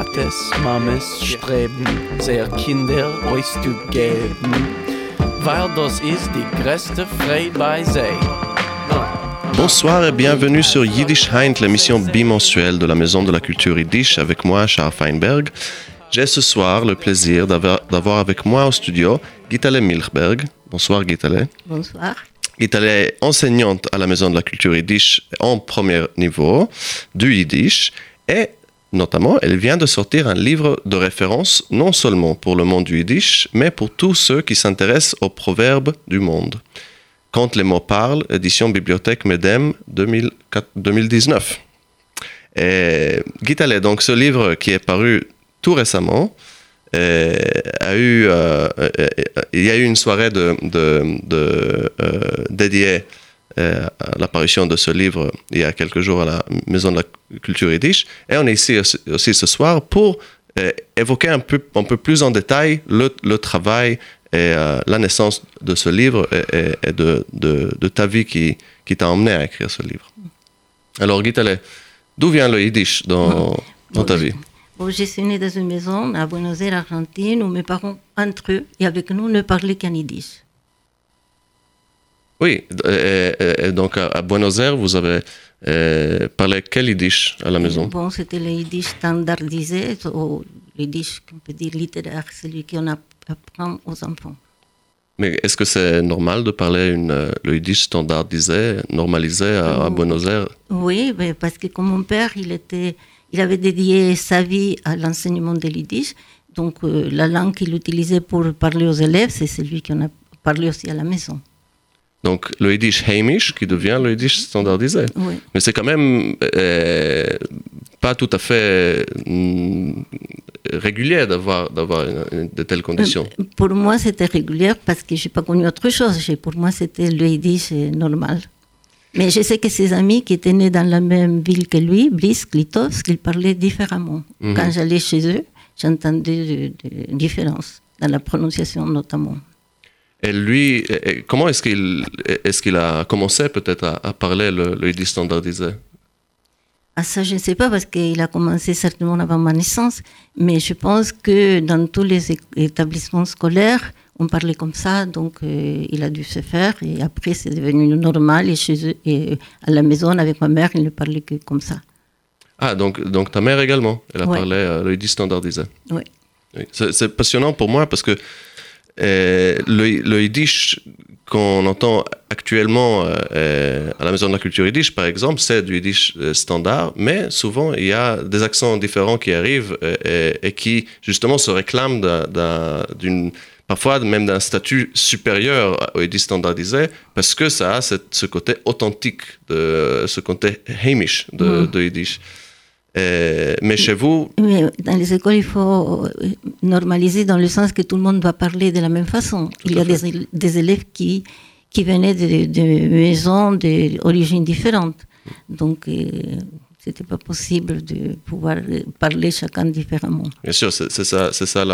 Tates, Mames streben, sehr Kinder euch zu geben, weil das ist die größte Freude bei sie. Bonsoir et bienvenue sur Yiddish Heint, l'émission bimensuelle de la Maison de la Culture Yiddish avec moi, Charles Feinberg. J'ai ce soir le plaisir d'avoir avec moi au studio Gitale Milchberg. Bonsoir Gitale. Bonsoir. Gitale est enseignante à la Maison de la Culture Yiddish en premier niveau du Yiddish et notamment elle vient de sortir un livre de référence non seulement pour le monde du Yiddish mais pour tous ceux qui s'intéressent aux proverbes du monde. Quand les mots parlent, édition Bibliothèque Medem 2019. Et Gitale, donc ce livre qui est paru tout récemment, euh, a eu, euh, euh, il y a eu une soirée de, de, dédiée l'apparition de ce livre il y a quelques jours à la Maison de la Culture Yiddish. Et on est ici aussi ce soir pour évoquer un peu, un peu plus en détail le, le travail et la naissance de ce livre et, de, de, de, ta vie qui, qui t'a emmené à écrire ce livre. Alors, Guitale, d'où vient le Yiddish dans, dans ta vie? je suis née dans une maison à Buenos Aires, Argentine, où mes parents, entre eux et avec nous, ne parlaient qu'en yiddish. Oui, et, donc à Buenos Aires, vous avez euh, parlé quel yiddish à la maison? Bon, c'était le yiddish standardisé, ou le yiddish qu'on peut dire littéraire, celui qu'on apprend aux enfants. Mais est-ce que c'est normal de parler une, le yiddish standardisé, normalisé à, à Buenos Aires? Oui, parce que comme mon père, il était il avait dédié sa vie à l'enseignement de l'Yiddish. Donc, euh, la langue qu'il utilisait pour parler aux élèves, c'est celui qu'on a parlé aussi à la maison. Donc, le Yiddish Heimish qui devient le Yiddish standardisé. Oui. Mais c'est quand même euh, pas tout à fait mm, régulier d'avoir, d'avoir de telles conditions. Euh, pour moi, c'était régulier parce que je n'ai pas connu autre chose. Pour moi, c'était le Yiddish normal. Mais je sais que ses amis qui étaient nés dans la même ville que lui, Blisk, Litovsk, ils parlaient différemment. Mhm. Quand j'allais chez eux, j'entendais des différences dans la prononciation notamment. Et lui, comment est-ce qu'il est qu'il a commencé peut-être à, parler le, le standardisé? Ah, ça, je ne sais pas parce qu'il a commencé certainement avant ma naissance, mais je pense que dans tous les établissements scolaires, on parlait comme ça, donc euh, il a dû se faire. Et après, c'est devenu normal. Et, chez eux, et à la maison, avec ma mère, il ne parlait que comme ça. Ah, donc, donc ta mère également, elle a parlé euh, le yiddish standardisé. Oui. C'est passionnant pour moi parce que euh, le, le, yiddish qu'on entend actuellement à la Maison de la Culture Yiddish, par exemple, c'est du yiddish standard, mais souvent il y a des accents différents qui arrivent et, et qui justement se réclament d'une parfois même d'un statut supérieur au Yiddish standardisé, parce que ça a ce côté authentique, de, ce côté heimish de, mm. de Yiddish. Mais chez vous... dans les écoles, il faut euh, normaliser dans le sens que tout le monde va parler de la même façon. Il y a des, des, élèves qui, qui venaient de, de maisons d'origine différente. Donc, euh, c'était pas possible de pouvoir parler chacun différemment. Bien sûr, c'est ça, c'est ça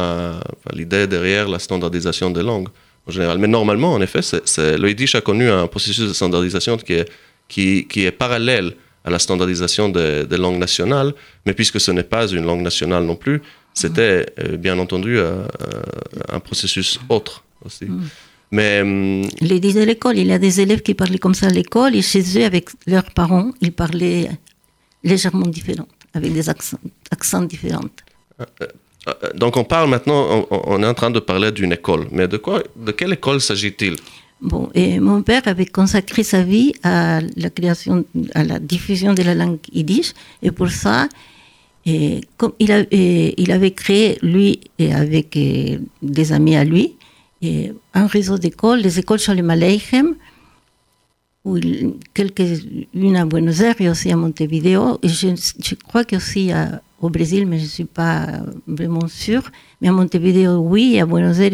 l'idée derrière la standardisation des langues en général. Mais normalement, en effet, le Yiddish a connu un processus de standardisation qui est, qui, qui est parallèle à la standardisation des, langues nationales, mais puisque ce n'est pas une langue nationale non plus, c'était euh, bien entendu euh, euh, un processus autre aussi. Mm. Mais, hum, Les de l'école, il y a des élèves qui parlaient comme ça à l'école, et chez eux, avec leurs parents, ils parlaient légèrement différentes, avec des accents, accents différents. Donc on parle maintenant, on, est en train de parler d'une école, mais de, quoi, de quelle école s'agit-il? Bon, et mon père avait consacré sa vie à la création, à la diffusion de la langue yiddish, et pour ça, comme il, avait créé, lui et avec des amis à lui, un réseau d'écoles, les écoles Shalom Aleichem, quelques-unes à Buenos Aires et aussi à Montevideo. Et je, crois qu'aussi au Brésil, mais je ne suis pas vraiment sûre. Mais à Montevideo, oui, et à Buenos Aires,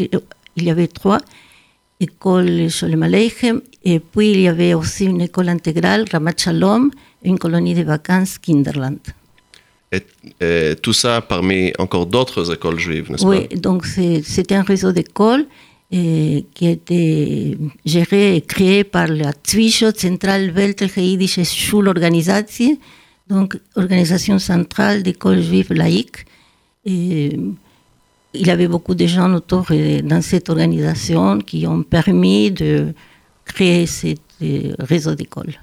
il y avait trois écoles Sholem Aleichem. Et puis, il y avait aussi une école intégrale, Ramat Shalom, une colonie de vacances, Kinderland. Et, tout ça parmi encore d'autres écoles juives, n'est-ce pas? Oui, donc c'était un réseau d'écoles qui a été géré et créé par la Zwisho Central Weltliche Jiddische Schulorganisation, donc organisation centrale d'écoles juives laïques. Et il y avait beaucoup de gens autour et dans cette organisation qui ont permis de créer ce réseau d'écoles.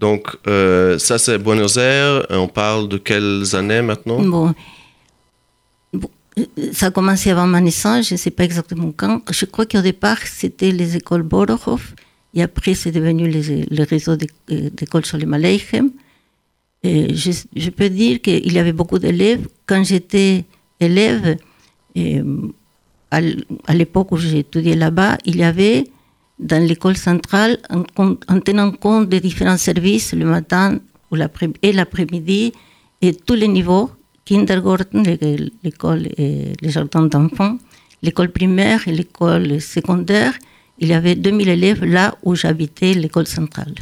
Donc, euh, ça c'est Buenos Aires. On parle de quelles années maintenant? Bon, bon, ça a commencé avant ma naissance, je ne sais pas exactement quand. Je crois qu'au départ, c'était les écoles Borohov, et après, c'est devenu les- le réseau d'é- euh, d'écoles Sholem Aleichem. Et je, je peux dire qu'il y avait beaucoup d'élèves. Quand j'étais élève, euh, à l'époque où j'ai étudié là-bas, il y avait dans l'école centrale, en, tenant compte des différents services le matin et l'après-midi, et tous les niveaux, kindergarten, l'é- l'école les jardins d'enfants, l'école primaire et l'école secondaire, il y avait 2000 élèves là où j'habitais l'école centrale.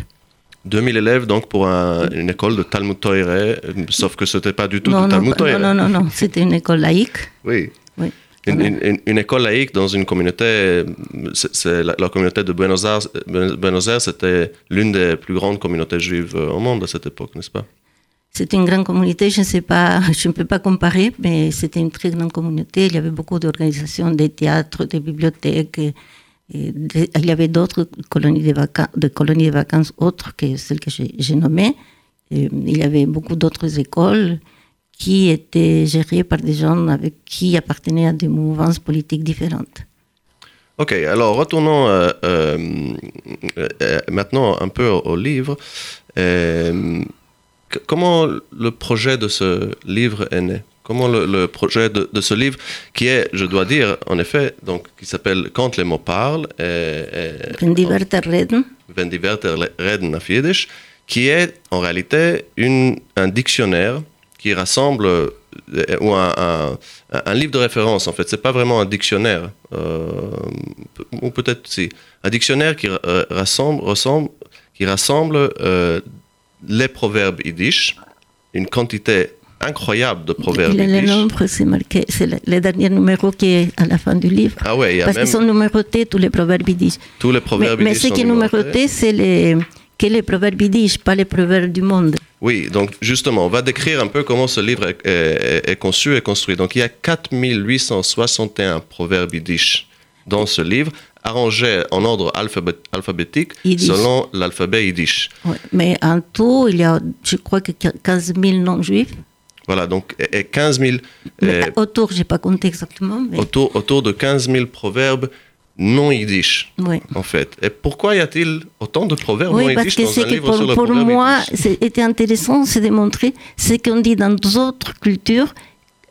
2000 élèves donc pour un- une école de Talmud Torah, euh, sauf que ce n'était pas du tout non, du non, Talmud Torah. non, non, non, non, c'était une école laïque. Oui. Oui. Une, une- école laïque dans une communauté, c'est, la, la communauté de Buenos Aires, Buenos Aires c'était l'une des plus grandes communautés juives euh, au monde à cette époque, n'est-ce pas? C'était une grande communauté, je ne sais pas, je ne peux pas comparer, mais c'était une très grande communauté. Il y avait beaucoup d'organisations, des théâtres, des bibliothèques. et- il y avait d'autres colonies de vacances, autres que celles que j'ai nommées. Il y avait beaucoup d'autres écoles qui étaient gérées par des gens avec qui appartenaient à des mouvances politiques différentes. Ok, alors retournons euh, euh, euh, maintenant un peu au, au livre. Comment le projet de ce livre est né? Comment le, le projet de, de ce livre, qui est, je dois dire, en effet, donc, qui s'appelle Quand les mots parlent, et, qui est en réalité une, un dictionnaire qui rassemble, euh, ou un, un- un livre de référence en fait, c'est pas vraiment un dictionnaire, euh, ou peut-être si, un dictionnaire qui euh, rassemble, ressemble, qui rassemble euh, les proverbes yiddish, une quantité incroyable de proverbes il a le nombre, c'est marqué, c'est le, le dernier numéro qui est à la fin du livre. Ah ouais, il y a Parce même qu'ils sont numérotés, tous les proverbes yiddish. tous les Mais, proverbes mais yiddish ce qui est numéroté, c'est les, que les proverbes yiddish, pas les proverbes du monde. Oui, donc justement, on va décrire un peu comment ce livre est, est- est conçu et construit. Donc il y a 4861 proverbes yiddish dans ce livre, arrangés en ordre alphabétique Yiddish. selon l'alphabet yiddish. Ouais. Mais en tout, il y a, je crois que 15 000 non-juifs. Voilà, donc et et 15 000, Mais euh, autour, je n'ai pas compté exactement. Mais, autour, autour de 15 000 proverbes non yiddish, en fait. Et pourquoi y a-t-il autant de proverbes non Oui, parce yiddish que dans un que livre pour, sur le pour moi, c'était intéressant, c'est de montrer ce qu'on dit dans d'autres cultures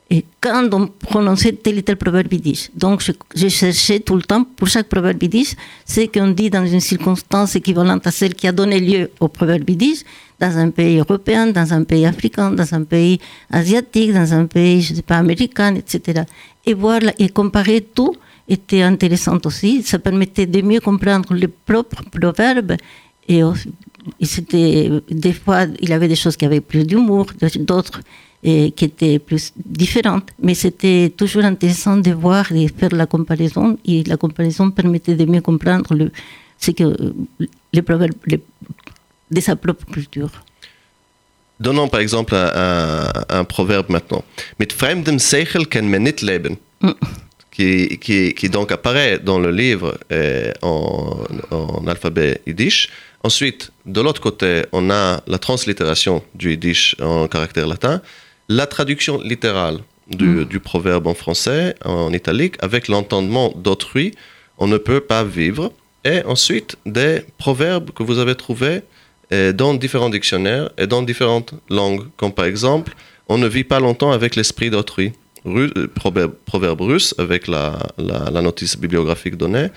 et quand on prononçait tel et tel proverbe yiddish. Donc, je, je cherchais tout le temps, pour chaque proverbe yiddish, ce qu'on dit dans une circonstance équivalente à celle qui a donné lieu au proverbe yiddish, dans un pays européen, dans un pays africain, dans un pays asiatique, dans un pays, je ne sais pas, américain, etc. Et voir et comparer tout était intéressant aussi. Ça permettait de mieux comprendre les propres proverbes et, c'était des fois il y avait des choses qui avaient plus d'humour, d'autres qui étaient plus différentes. Mais c'était toujours intéressant de voir et faire la comparaison. Et la comparaison permettait de mieux comprendre le, que les proverbes de sa propre culture. Donnons par exemple un, un- un proverbe maintenant. Mit fremdem Seichel kann man nicht leben. Mm. Qui, qui, qui donc apparaît dans le livre euh, en, en alphabet yiddish. Ensuite, de l'autre côté, on a la translittération du yiddish en caractère latin, la traduction littérale du, du proverbe en français, en italique, avec l'entendement d'autrui, on ne peut pas vivre. Et ensuite, des proverbes que vous avez trouvés dans différents dictionnaires et dans différentes langues, comme par exemple, on ne vit pas longtemps avec l'esprit d'autrui. Ru- euh, proverbe, proverbe russe avec la, la- la notice bibliographique donnée.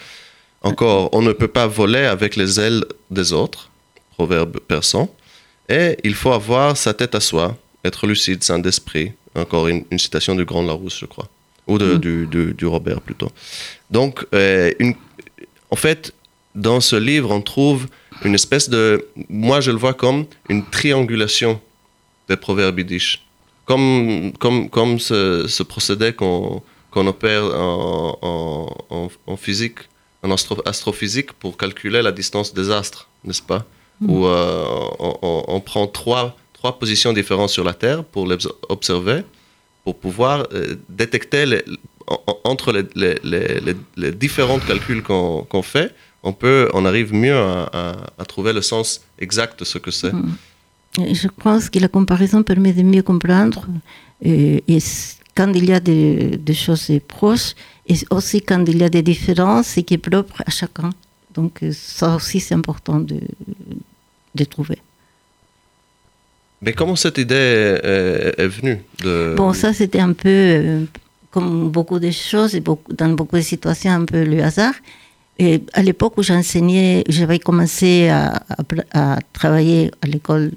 Encore, on ne peut pas voler avec les ailes des autres, proverbe persan. Et il faut avoir sa tête à soi, être lucide, sain d'esprit. Encore une, une citation du Grand Larousse, je crois. Ou de- Mm. du, du- du Robert plutôt. Donc, euh, une- en fait, dans ce livre, on trouve une espèce de. Moi, je le vois comme une triangulation des proverbes yiddish. Comme, comme, comme ce, ce procédé qu'on qu'on opère en, en- physique, en astro- astrophysique, pour calculer la distance des astres, n'est-ce pas? Où euh, on, on- on prend trois, trois positions différentes sur la Terre pour les observer. pour pouvoir euh, détecter les- entre les, les- les- les- différents calculs qu'on qu'on fait, on, peut, on arrive mieux à, à- à trouver le sens exact de ce que c'est. Et Je pense que la comparaison permet de mieux comprendre euh, et quand il y a des, des choses proches et aussi quand il y a des différences, ce qui est propre à chacun. Donc euh, ça aussi c'est important de, de trouver. Mais comment cette idée est, est venue de... Bon, ça c'était un peu euh, comme beaucoup de choses et beaucoup, dans beaucoup de situations un peu le hasard. À l'époque où j'enseignais, j'avais commencé à, travailler à l'école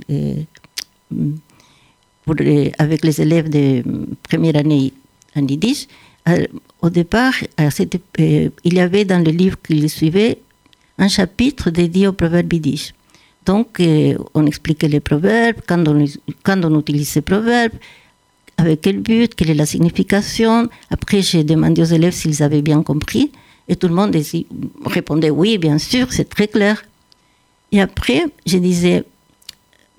les- avec les élèves de première année en yiddish. Euh, au départ, euh, il y avait dans le livre qu'il suivait un chapitre dédié au proverbe yiddish. Donc, euh, on expliquait les proverbes, quand on, quand on utilise ces proverbes, avec quel but, quelle est la signification. Après, j'ai demandé aux élèves s'ils avaient bien compris. Et tout le monde répondait oui, bien sûr, c'est très clair. Et après, je disais,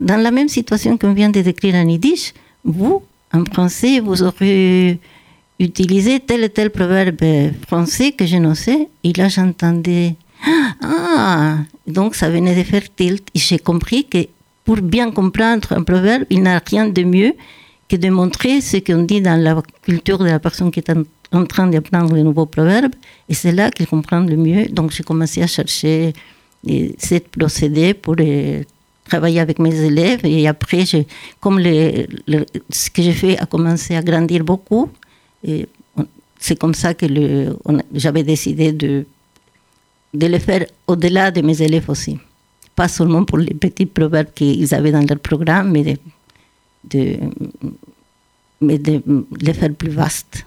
dans la même situation qu'on vient de décrire en yiddish, vous, en français, vous aurez utilisé tel et tel proverbe français que je ne sais. Et là, j'entendais, ah, donc ça venait de faire tilt. Et j'ai compris que pour bien comprendre un proverbe, il n'y a rien de mieux que de montrer ce qu'on dit dans la culture de la personne qui est en, en train d'apprendre le nouveau proverbe. Et c'est là qu'il comprend le mieux. Donc j'ai commencé à chercher euh, ce procédé pour travailler avec mes élèves. Et après, comme ce que j'ai fait a commencé à grandir beaucoup, c'est comme ça que j'avais décidé de, de le faire au-delà de mes élèves aussi. Pas seulement pour les petits proverbes qu'ils avaient dans leur programme, mais de, de, mais de les faire plus vastes.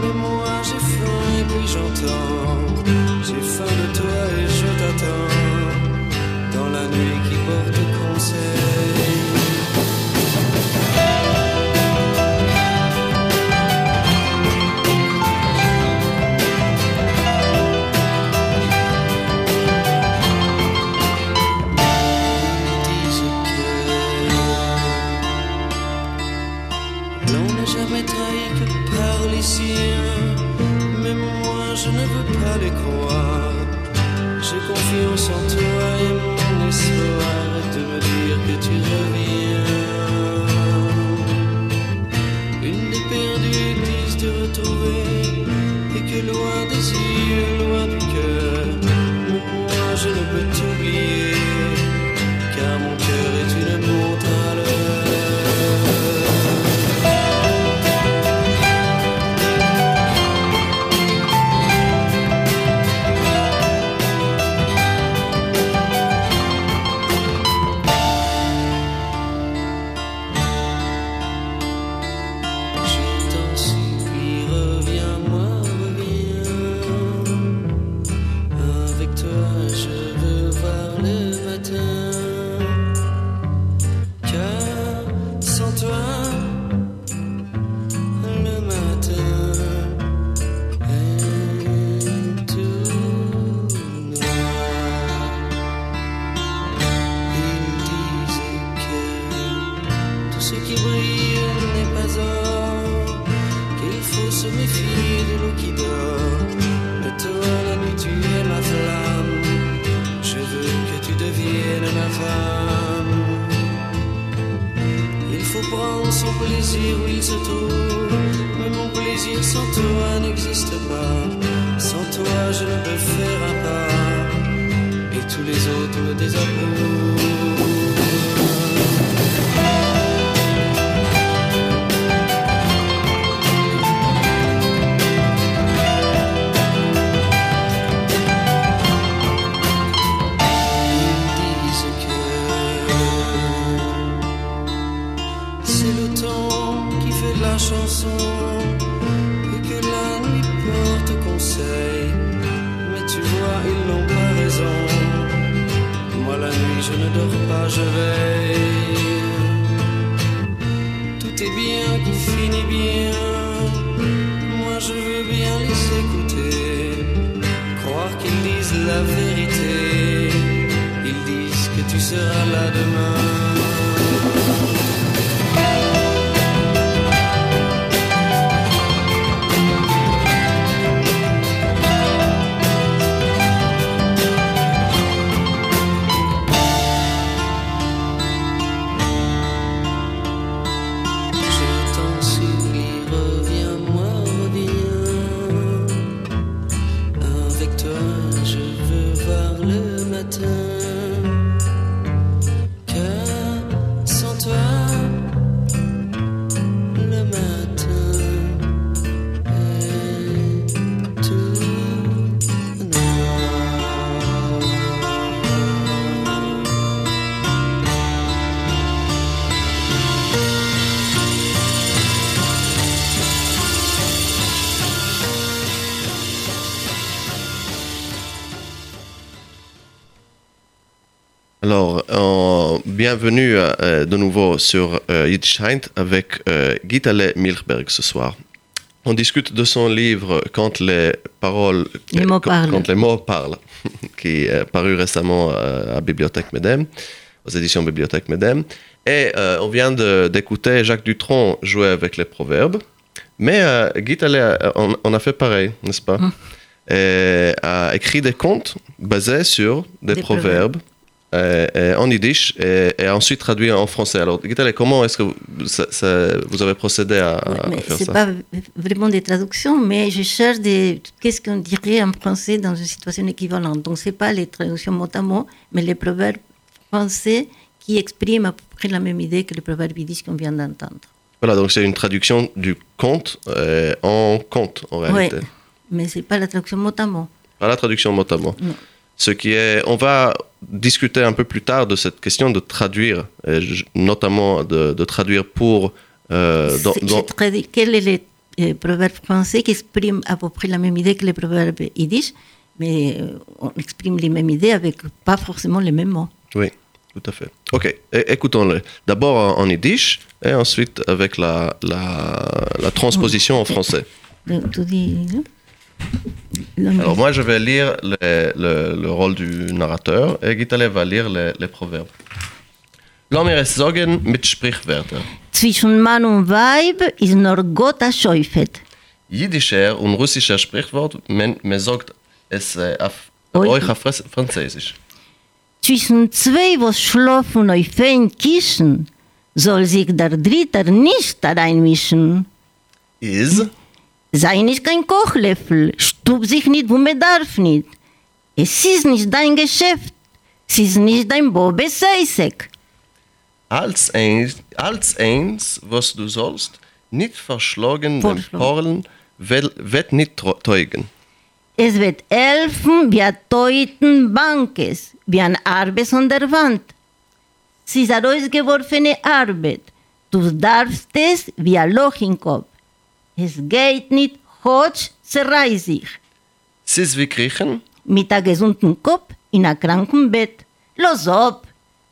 Mais moi j'ai faim et puis j'entends. J'ai faim de toi et je t'attends. Dans la nuit qui porte conseil J'ai confiance en toi bienvenue euh, de nouveau sur euh, Yiddish Heint avec euh, Gitale Milchberg ce soir. On discute de son livre Quand les paroles, Les mots quand, les mots parlent, qui est paru récemment euh, à Bibliothèque Medem, aux éditions Bibliothèque Medem. Et euh, on vient d'écouter Jacques Dutronc jouer avec les proverbes. Mais euh, Gitale, euh, on, on a fait pareil, n'est-ce pas? Hum. Et a écrit des contes basés sur des, Des proverbes euh, euh, en yiddish et, et ensuite traduits en français. Alors, comment est-ce que vous, ça- ça- vous avez procédé à, à mais faire c'est ça? pas vraiment des traductions, mais je cherche des, qu'est-ce qu'on dirait en français dans une situation équivalente. Donc, c'est pas les traductions mot à mot, mais les proverbes français qui expriment à peu près la même idée que les proverbes yiddish qu'on vient d'entendre. Voilà, donc c'est une traduction du conte euh, en conte, en Oui, réalité. mais c'est pas la traduction mot à mot. Pas la traduction mot à mot. Non. Ce qui est, on va discuter un peu plus tard de cette question de traduire, et je- notamment de, de traduire pour. euh, dans- dans- traduit quel est le euh, proverbe français qui exprime à peu près la même idée que les proverbes yiddish, mais euh, on exprime les mêmes idées avec pas forcément les mêmes mots. Oui, tout à fait. Ok, écoutons-le. D'abord en, yiddish et ensuite avec la, la, la transposition en français. Tu dis. Alors moi, je vais lire le, le- le rôle du narrateur et Gitale va lire les, les proverbes. Lass mir es sagen mit Sprichwörtern. Zwischen Mann und Weib ist nur Gott a Schäufet. Jiddischer und russischer Sprichwort, man, man sagt es äh, auf euch auf Französisch. Zwischen zwei, was schlafen auf fein Kischen, soll sich der Dritter nicht einmischen. Is, Sei nicht kein Kochlöffel, stub sich nicht, wo man darf nicht. Es ist nicht dein Geschäft, es ist nicht dein Bobe Seisek. als eins, als eins, was du sollst, nicht verschlagen den. Porlen, wird, nicht teugen. Es wird helfen wie ein Teuten Bankes, wie ein Arbeit an der Wand. Es ist eine ausgeworfene Arbeit. Du darfst es wie ein Loch im Kopf. Es geht nicht, Hotsch zerreißt sich. Es ist wie Griechen, Mit einem gesunden Kopf in einem kranken Bett. Los ab,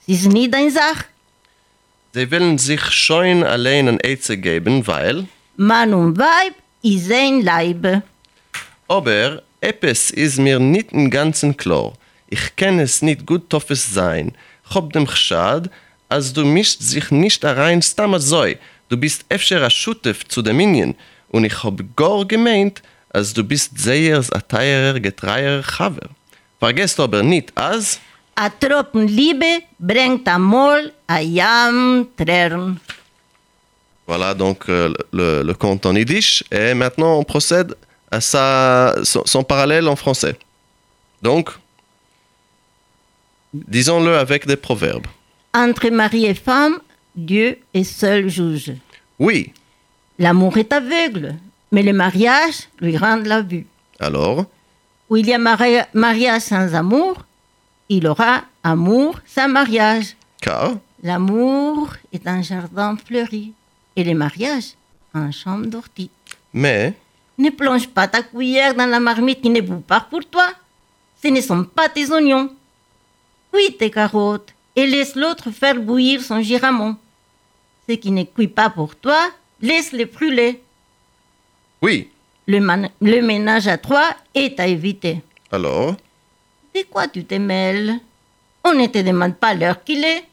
es ist nicht deine Sache. sie wollen sich schon allein ein Eize geben, weil, Mann und Weib ist ein Leibe. aber etwas ist mir nicht im Ganzen klar. Ich kann es nicht gut toffes sein. Ich hab dem Chschad, als du mischst sich nicht rein stammer so. Du bist öfter a Schutef zu dem Minion. Und ich hab gar gemeint, als du bist sehr a teurer, getreier Chaver. Vergesst aber nicht, als... A Tropfen Liebe bringt amol a Jam Tränen. Voilà donc euh, le, le conte en yiddish. Et maintenant, on procède à sa, son, son parallèle en français. Donc, disons-le avec des proverbes. Entre mari et femme, Dieu est seul juge. Oui, L'amour est aveugle, mais le mariage lui rend la vue. alors, Où il y a mari- mariage sans amour, il aura amour sans mariage. car L'amour est un jardin fleuri. Et le mariage, en chambre d'ortie. Mais, Ne plonge pas ta cuillère dans la marmite qui ne bout pas pour toi. Ce ne sont pas tes oignons. Cuis tes carottes et laisse l'autre faire bouillir son giramon. Ce qui ne cuit pas pour toi, laisse-le brûler. oui, Le, man- le ménage à trois est à éviter. alors, De quoi tu te mêles? On ne te demande pas l'heure qu'il est.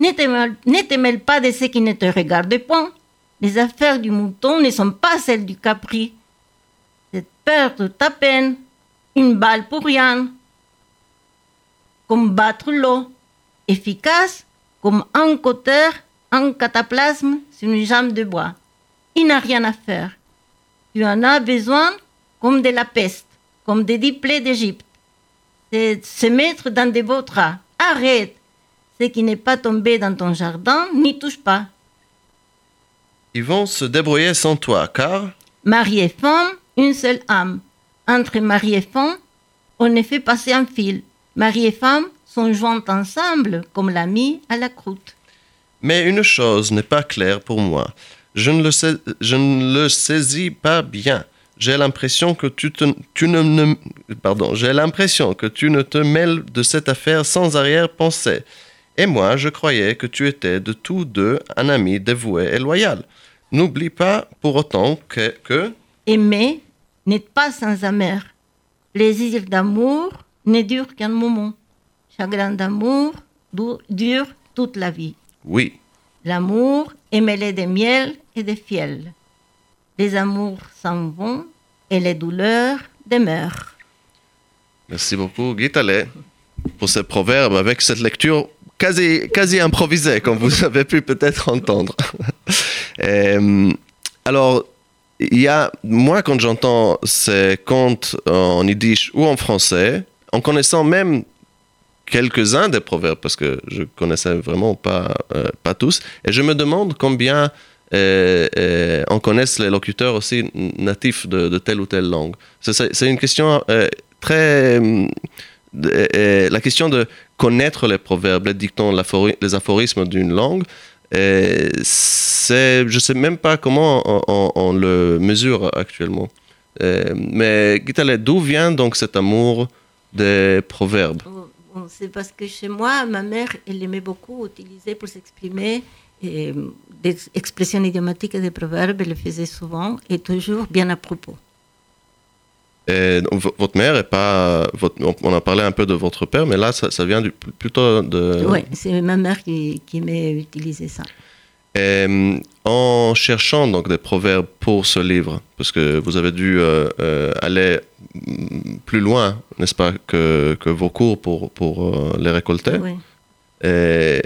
Ne te, mêle, ne te mêle pas de ce qui ne te regarde point. Les affaires du mouton ne sont pas celles du capri. C'est perdre ta peine. Une balle pour rien. Comme battre l'eau. Efficace comme un un cataplasme sur une jambe de bois. Il n'a rien à faire. Tu en as besoin comme de la peste, comme des dix plaies d'Égypte. C'est se mettre dans des beaux draps. Arrête. Ce qui n'est pas tombé dans ton jardin, n'y touche pas. ils vont se débrouiller sans toi, car, Mari et femme, une seule âme. Entre mari et femme, on ne fait passer un fil. Mari et femme sont joints ensemble comme l'ami à la croûte. Mais une chose n'est pas claire pour moi. Je ne le, sais, je ne le saisis pas bien. J'ai l'impression que tu, tu ne, ne- pardon, j'ai l'impression que tu ne te mêles de cette affaire sans arrière-pensée. Et moi, je croyais que tu étais de tous deux un ami dévoué et loyal. N'oublie pas pour autant que, que Aimer n'est pas sans amer. Plaisir d'amour ne dure qu'un moment. Chagrin d'amour du- dure toute la vie. Oui, L'amour est mêlé de miel et de fiel. Les amours s'en vont et les douleurs demeurent. Merci beaucoup, Guy Tallet, pour ce proverbe avec cette lecture quasi, quasi improvisée, comme vous avez pu peut-être entendre. Euh, alors, il y a, moi, quand j'entends ces contes en yiddish ou en français, en connaissant même quelques-uns des proverbes, parce que je connaissais vraiment pas, euh, pas tous, et je me demande combien euh, euh, on connaisse les locuteurs aussi natifs de, telle ou telle langue. C'est- une question euh, très... euh, la question de connaître les proverbes, les dictons, les aphorismes d'une langue, c'est, je sais même pas comment on, le mesure actuellement. Mais Guitale, d'où vient donc cet amour des proverbes? Bon, C'est parce que chez moi, ma mère, elle aimait beaucoup utiliser pour s'exprimer euh, des expressions idiomatiques et des proverbes. Elle le faisait souvent et toujours bien à propos. Et votre mère est pas. votre- on- a parlé un peu de votre père, mais là, ça, ça vient du, plutôt de. Oui, c'est ma mère qui, qui aimait utiliser ça. Et, hum, en cherchant donc des proverbes pour ce livre, parce que vous avez dû euh, euh, aller plus loin, n'est-ce pas, que, que vos cours pour, pour euh, les récolter. Oui. Et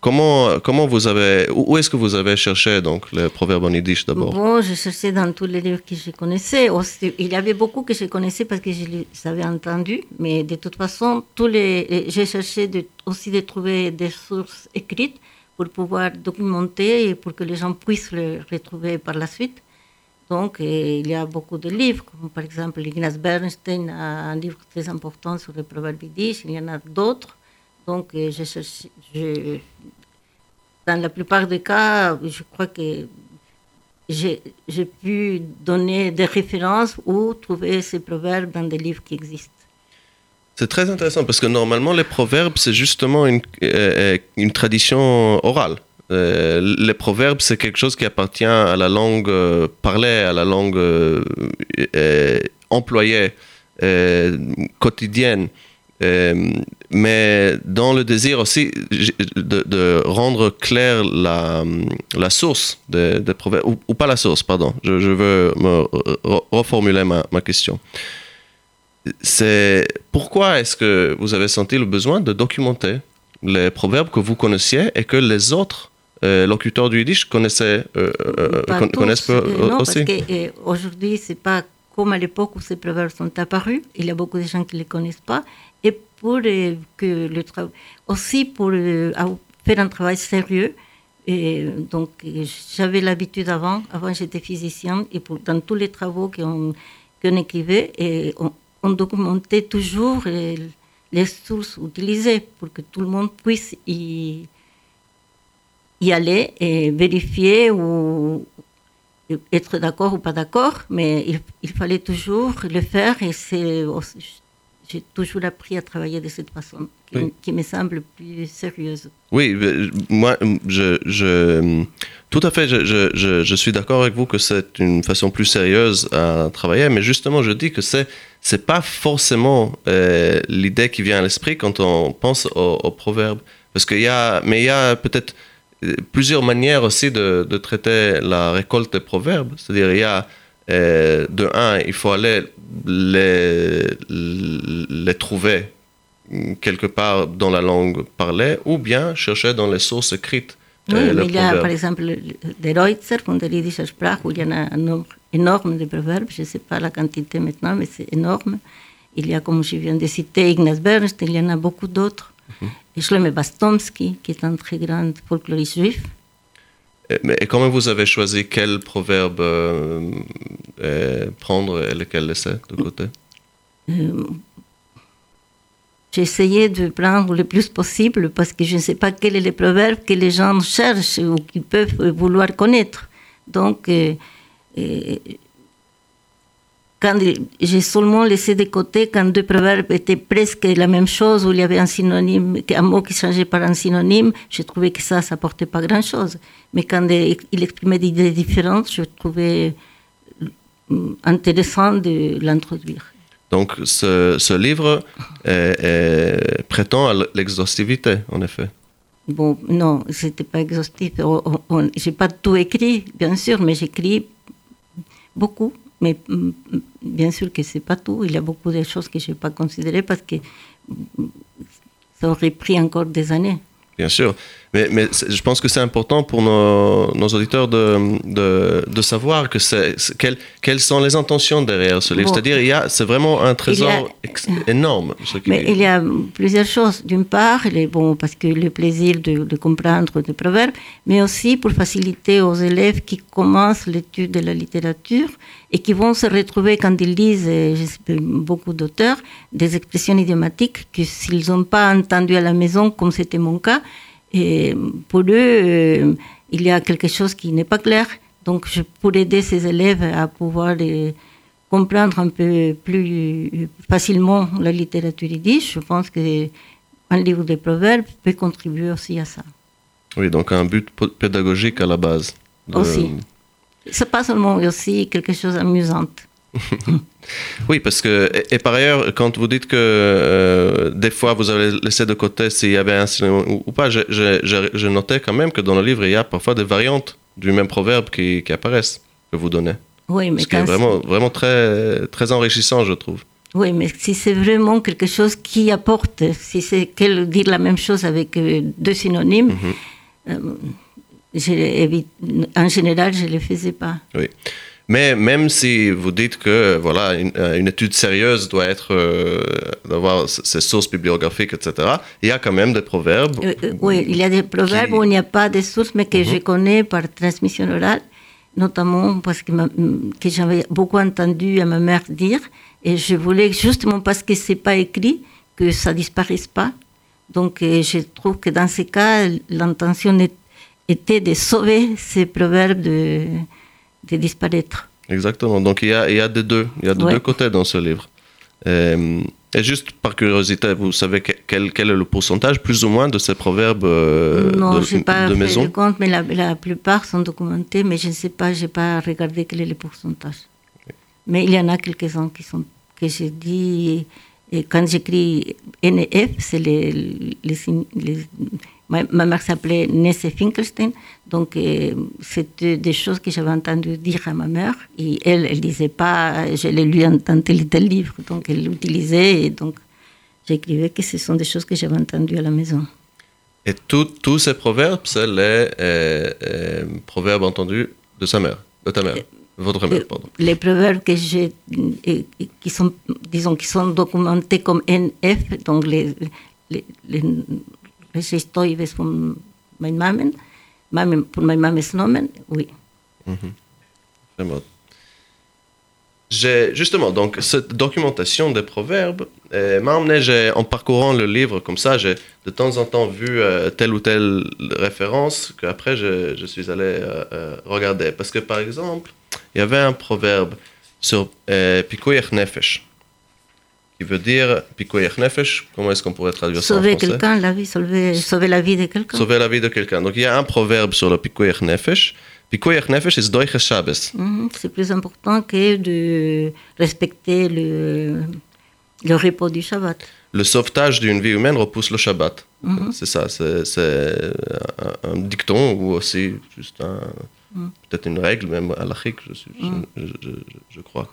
comment, comment vous avez, où est-ce que vous avez cherché donc les proverbes en yiddish d'abord? Bon, je cherchais dans tous les livres que je connaissais. Aussi, il y avait beaucoup que je connaissais parce que je les avais entendus, mais de toute façon, tous les, j'ai cherché de- aussi de trouver des sources écrites pour pouvoir documenter et pour que les gens puissent le retrouver par la suite. Donc, il y a beaucoup de livres, comme par exemple Ignaz Bernstein a un livre très important sur les proverbes yiddish, il y en a d'autres. Donc, dans la plupart des cas, je crois que j'ai pu donner des références ou trouver ces proverbes dans des livres qui existent. C'est très intéressant parce que normalement les proverbes c'est justement une, euh, une tradition orale. Euh, les proverbes c'est quelque chose qui appartient à la langue euh, parlée, à la langue euh, euh, employée, euh, quotidienne. Euh, mais dans le désir aussi de, rendre claire la, la source des, proverbes, ou, pas la source, pardon, je, veux me re- reformuler ma, ma question c'est pourquoi est-ce que vous avez senti le besoin de documenter les proverbes que vous connaissiez et que les autres euh, locuteurs du yiddish connaissaient, euh, euh, tous, connaissent peu euh, non, aussi? parce qu'aujourd'hui, c'est pas comme à l'époque où ces proverbes sont apparus. Il y a beaucoup de gens qui ne les connaissent pas. Et pour euh, que le travail, aussi pour euh, faire un travail sérieux. Et donc, euh, j'avais l'habitude avant. Avant, j'étais physicienne et pour, dans tous les travaux qu'on qu'on écrivait, et on, on documentait toujours les sources utilisées pour que tout le monde puisse y, y aller et vérifier ou être d'accord ou pas d'accord, mais il, il fallait toujours le faire et c'est j'ai toujours appris à travailler de cette façon, qui, Oui. qui me semble plus sérieuse. Oui, euh, moi, je, je- tout à fait, je, je- je- suis d'accord avec vous que c'est une façon plus sérieuse à travailler, mais justement, je dis que c'est c'est pas forcément euh, l'idée qui vient à l'esprit quand on pense au, au proverbe, parce qu'il y a, mais il y a peut-être euh, plusieurs manières aussi de, de traiter la récolte des proverbes, c'est-à-dire il y a euh, de un, il faut aller les, les trouver quelque part dans la langue parlée ou bien chercher dans les sources écrites Oui, euh, le mais il y a, par exemple, des Reutzer Sprache, où il y en a un nombre énorme de proverbes. Je ne sais pas la quantité maintenant, mais c'est énorme. Il y a, comme je viens de citer, Ignaz Bernstein, il y en a beaucoup d'autres. Mhm. Et Shlomo Bastomski, qui est un très grand folkloriste juif. Et, mais- et comment vous avez choisi quel proverbe euh, euh, prendre et lequel laisser de côté? Euh, J'ai essayé de prendre le plus possible parce que je ne sais pas quel est le proverbe que les gens cherchent ou qu'ils peuvent vouloir connaître. Donc, euh, euh, quand j'ai seulement laissé de côté quand deux proverbes étaient presque la même chose, où il y avait un synonyme, un mot qui changeait par un synonyme, je trouvais que ça, ça portait pas grand-chose. Mais quand il exprimait des idées différentes, je trouvais intéressant de l'introduire. Donc ce, ce livre est- est- prétend à l'exhaustivité, en effet. Bon, non, c'était pas exhaustif. J'ai pas tout écrit, bien sûr, mais j'écris beaucoup. Mais mm, bien sûr que c'est pas tout. Il y a beaucoup de choses que je n'ai pas considérées parce que ça aurait pris encore des années. Bien sûr. Mais, je pense que c'est important pour nos, nos auditeurs de, de, de savoir que c'est, c'est- quelles, quelles sont les intentions derrière ce livre. Bon. C'est-à-dire, il y a, c'est vraiment un trésor ex- énorme. ce Mais il y a plusieurs choses. D'une part, il est bon parce que le plaisir de, de comprendre des proverbes, mais aussi pour faciliter aux élèves qui commencent l'étude de la littérature et qui vont se retrouver quand ils lisent je sais beaucoup d'auteurs des expressions idiomatiques que s'ils n'ont pas entendu à la maison, comme c'était mon cas, et pour eux, euh, il y a quelque chose qui n'est pas clair. Donc, je pourrais aider ces élèves à pouvoir euh, comprendre un peu plus facilement la littérature yiddish. Je pense qu'un livre de proverbes peut contribuer aussi à ça. Oui, donc un but pédagogique à la base. de- Aussi. C'est pas seulement aussi quelque chose d'amusant. Oui, parce que, et, et par ailleurs, quand vous dites que euh, des fois vous avez laissé de côté s'il y avait un synonyme ou, ou pas, j'ai- j'ai j'ai- j'ai noté quand même que dans le livre, il y a parfois des variantes du même proverbe qui, qui apparaissent, que vous donnez. Oui, mais Ce qui est vraiment, vraiment très, très enrichissant, je trouve. Oui, mais si c'est vraiment quelque chose qui apporte, si c'est qu'elle dire la même chose avec euh, deux synonymes, euh, je en général, je ne le faisais pas. Oui. Mais même si vous dites que voilà une, euh, une étude sérieuse doit être euh, d'avoir ses sources bibliographiques, etc., il y a quand même des proverbes. Euh, euh, oui, il y a des proverbes Qui- où il n'y a pas de sources, mais que je connais par transmission orale, notamment parce que, ma- que j'avais beaucoup entendu à ma mère dire, et je voulais justement parce que c'est pas écrit que ça disparaisse pas. Donc, je trouve que dans ces cas, l'intention était de sauver ces proverbes de, de disparaître. Exactement. Donc il y a, il y a des deux, il y a de Ouais. deux côtés dans ce livre. Euh, et juste par curiosité, vous savez que- quel, quel est le pourcentage plus ou moins de ces proverbes euh, non, de, je n'ai pas de fait maison? le compte, mais la, la plupart sont documentés, mais je ne sais pas, je n'ai pas regardé quel est le pourcentage. Mais il y en a quelques-uns qui sont, que j'ai dit, et quand j'écris NF, c'est les, les, signes- les- ma, mère s'appelait Nesse Finkelstein, donc euh, c'était des choses que j'avais entendu dire à ma mère, et elle, elle disait pas, je l'ai lu dans tel et tel livre, donc elle l'utilisait, et donc j'écrivais que ce sont des choses que j'avais entendues à la maison. Et tous ces proverbes, c'est les euh, euh, proverbes entendus de sa mère, de ta mère, votre mère, pardon. les proverbes que j'ai, qui sont, disons, qui sont documentés comme NF, donc les, les, les Mein Mamen, Mamen, von mein Mames Nomen, oui. Vraiment. j'ai justement donc cette documentation des proverbes euh, m'a emmené en parcourant le livre comme ça j'ai de temps en temps vu euh, telle ou telle référence qu'après je, je suis allé euh, euh, regarder parce que par exemple il y avait un proverbe sur euh, Nefesh qui veut dire Pikoyech Nefesh comment est-ce qu'on pourrait traduire ça en Sauver quelqu'un, la vie, sauver, sauver la vie de quelqu'un. sauver la vie de quelqu'un donc il y a un proverbe sur le Pikoyech Nefesh Pikoyech Nefesh is Doiches Shabbos Mhm, C'est plus important que de respecter le, le repos du Shabbat. le sauvetage d'une vie humaine repousse le Shabbat. Mhm. C'est ça, c'est c'est un, un dicton ou aussi juste un, Mhm. peut-être une règle, même je, je, je- je- je crois.